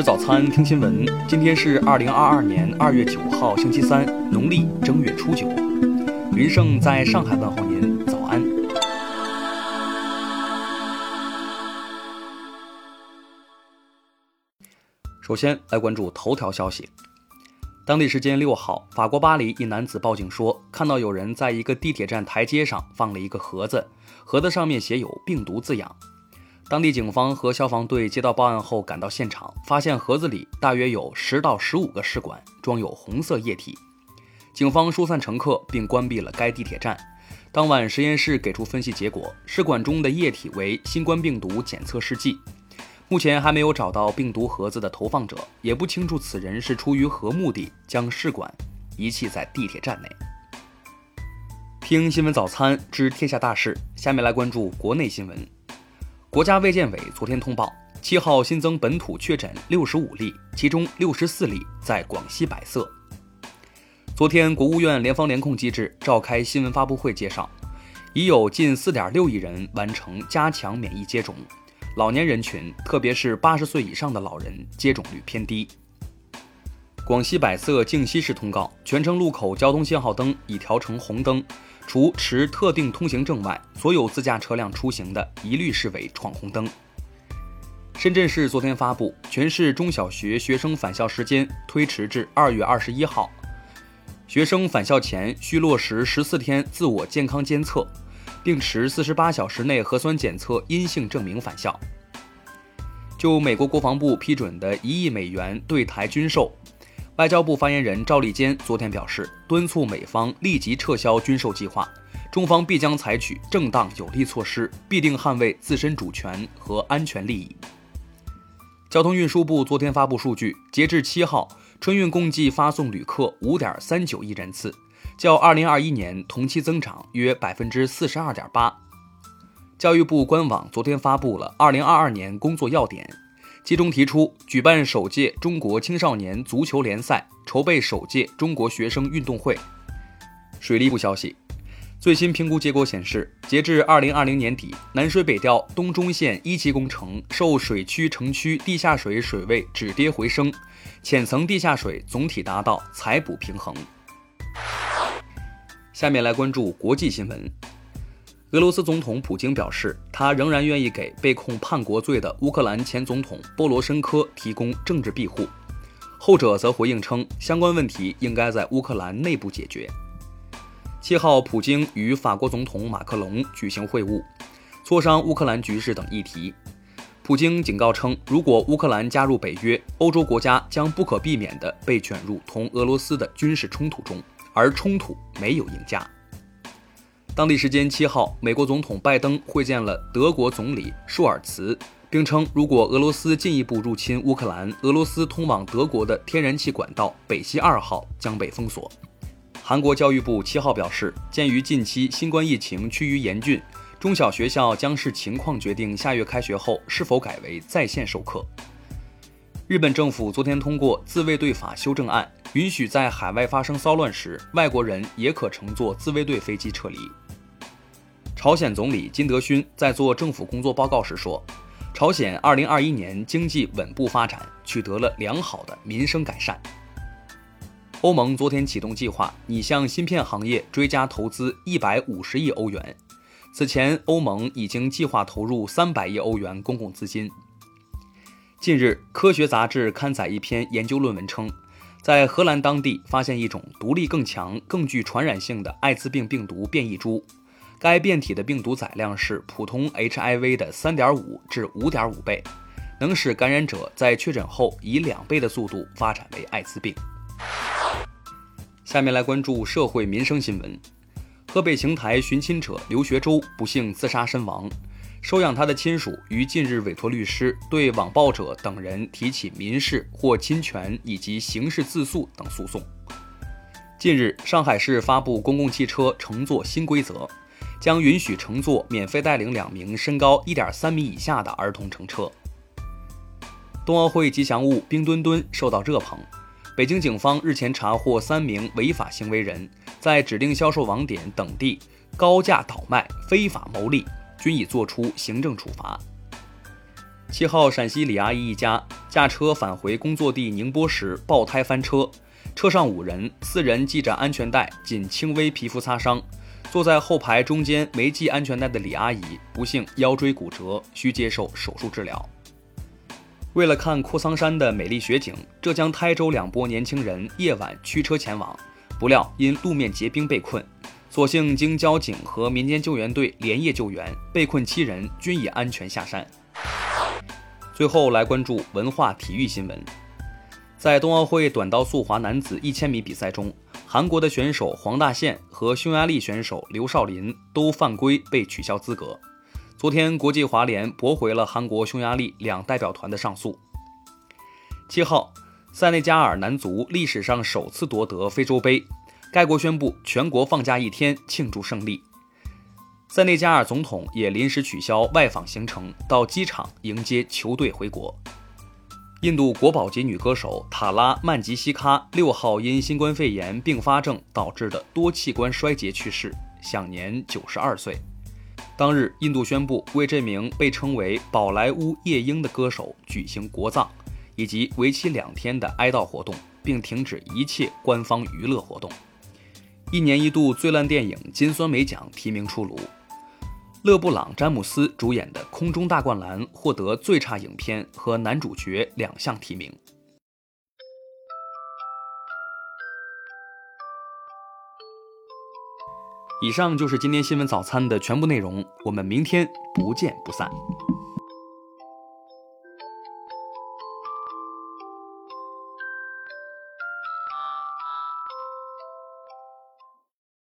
吃早餐，听新闻。今天是二零二二年二月九号，星期三，农历正月初九。云盛在上海问候您，早安。首先来关注头条消息。当地时间六号，法国巴黎一男子报警说，看到有人在一个地铁站台阶上放了一个盒子，盒子上面写有“病毒”字样。当地警方和消防队接到报案后赶到现场，发现盒子里大约有十到十五个试管，装有红色液体。警方疏散乘客并关闭了该地铁站。当晚，实验室给出分析结果，试管中的液体为新冠病毒检测试剂。目前还没有找到病毒盒子的投放者，也不清楚此人是出于何目的将试管遗弃在地铁站内。听新闻早餐知天下大事，下面来关注国内新闻。国家卫健委昨天通报，七号新增本土确诊六十五例，其中六十四例在广西百色。昨天，国务院联防联控机制召开新闻发布会，介绍已有近四点六亿人完成加强免疫接种。老年人群，特别是八十岁以上的老人，接种率偏低。广西百色靖西市通告，全程路口交通信号灯已调成红灯，除持特定通行证外，所有自驾车辆出行的一律视为闯红灯。深圳市昨天发布，全市中小学学生返校时间推迟至二月二十一号，学生返校前需落实十四天自我健康监测。并持四十八小时内核酸检测阴性证明返校。就美国国防部批准的一亿美元对台军售，外交部发言人赵立坚昨天表示，敦促美方立即撤销军售计划，中方必将采取正当有力措施，必定捍卫自身主权和安全利益。交通运输部昨天发布数据，截至七号，春运共计发送旅客五点三九亿人次。较二零二一年同期增长约百分之四十二点八。教育部官网昨天发布了二零二二年工作要点，其中提出举办首届中国青少年足球联赛，筹备首届中国学生运动会。水利部消息，最新评估结果显示，截至二零二零年底，南水北调东中线一期工程受水区城区地下水水位止跌回升，浅层地下水总体达到采补平衡。下面来关注国际新闻。俄罗斯总统普京表示，他仍然愿意给被控叛国罪的乌克兰前总统波罗申科提供政治庇护。后者则回应称，相关问题应该在乌克兰内部解决。七号，普京与法国总统马克龙举行会晤，磋商乌克兰局势等议题。普京警告称，如果乌克兰加入北约，欧洲国家将不可避免地被卷入同俄罗斯的军事冲突中。而冲突没有赢家。当地时间七号，美国总统拜登会见了德国总理舒尔茨，并称，如果俄罗斯进一步入侵乌克兰，俄罗斯通往德国的天然气管道北溪二号将被封锁。韩国教育部七号表示，鉴于近期新冠疫情趋于严峻，中小学校将视情况决定下月开学后是否改为在线授课。日本政府昨天通过自卫队法修正案。允许在海外发生骚乱时，外国人也可乘坐自卫队飞机撤离。朝鲜总理金德勋在做政府工作报告时说，朝鲜2021年经济稳步发展，取得了良好的民生改善。欧盟昨天启动计划，拟向芯片行业追加投资150亿欧元。此前，欧盟已经计划投入300亿欧元公共资金。近日，《科学》杂志刊载一篇研究论文称。在荷兰当地发现一种毒力更强、更具传染性的艾滋病病毒变异株，该变体的病毒载量是普通 HIV 的3.5至5.5倍，能使感染者在确诊后以两倍的速度发展为艾滋病。下面来关注社会民生新闻：河北邢台寻亲者刘学周不幸自杀身亡。收养他的亲属于近日委托律师对网暴者等人提起民事或侵权以及刑事自诉等诉讼。近日，上海市发布公共汽车乘坐新规则，将允许乘坐免费带领两名身高一点三米以下的儿童乘车。冬奥会吉祥物冰墩墩受到热捧，北京警方日前查获三名违法行为人，在指定销售网点等地高价倒卖，非法牟利。均已作出行政处罚。七号，陕西李阿姨一家驾车返回工作地宁波时爆胎翻车，车上五人，四人系着安全带，仅轻微皮肤擦伤。坐在后排中间没系安全带的李阿姨不幸腰椎骨折，需接受手术治疗。为了看阔桑山的美丽雪景，浙江台州两拨年轻人夜晚驱车前往，不料因路面结冰被困，所幸经交警和民间救援队连夜救援，被困七人均已安全下山。最后来关注文化体育新闻，在冬奥会短道速滑男子一千米比赛中，韩国的选手黄大宪和匈牙利选手刘少林都犯规被取消资格。昨天，国际滑联驳回了韩国、匈牙利两代表团的上诉。七号，塞内加尔男足历史上首次夺得非洲杯，该国宣布全国放假一天庆祝胜利。塞内加尔总统也临时取消外访行程，到机场迎接球队回国。印度国宝级女歌手塔拉曼吉西卡六号因新冠肺炎并发症导致的多器官衰竭去世，享年九十二岁。当日，印度宣布为这名被称为“宝莱坞夜莺”的歌手举行国葬，以及为期两天的哀悼活动，并停止一切官方娱乐活动。一年一度最烂电影金酸梅奖提名出炉，勒布朗·詹姆斯主演的《空中大灌篮》获得最差影片和男主角两项提名。以上就是今天新闻早餐的全部内容，我们明天不见不散。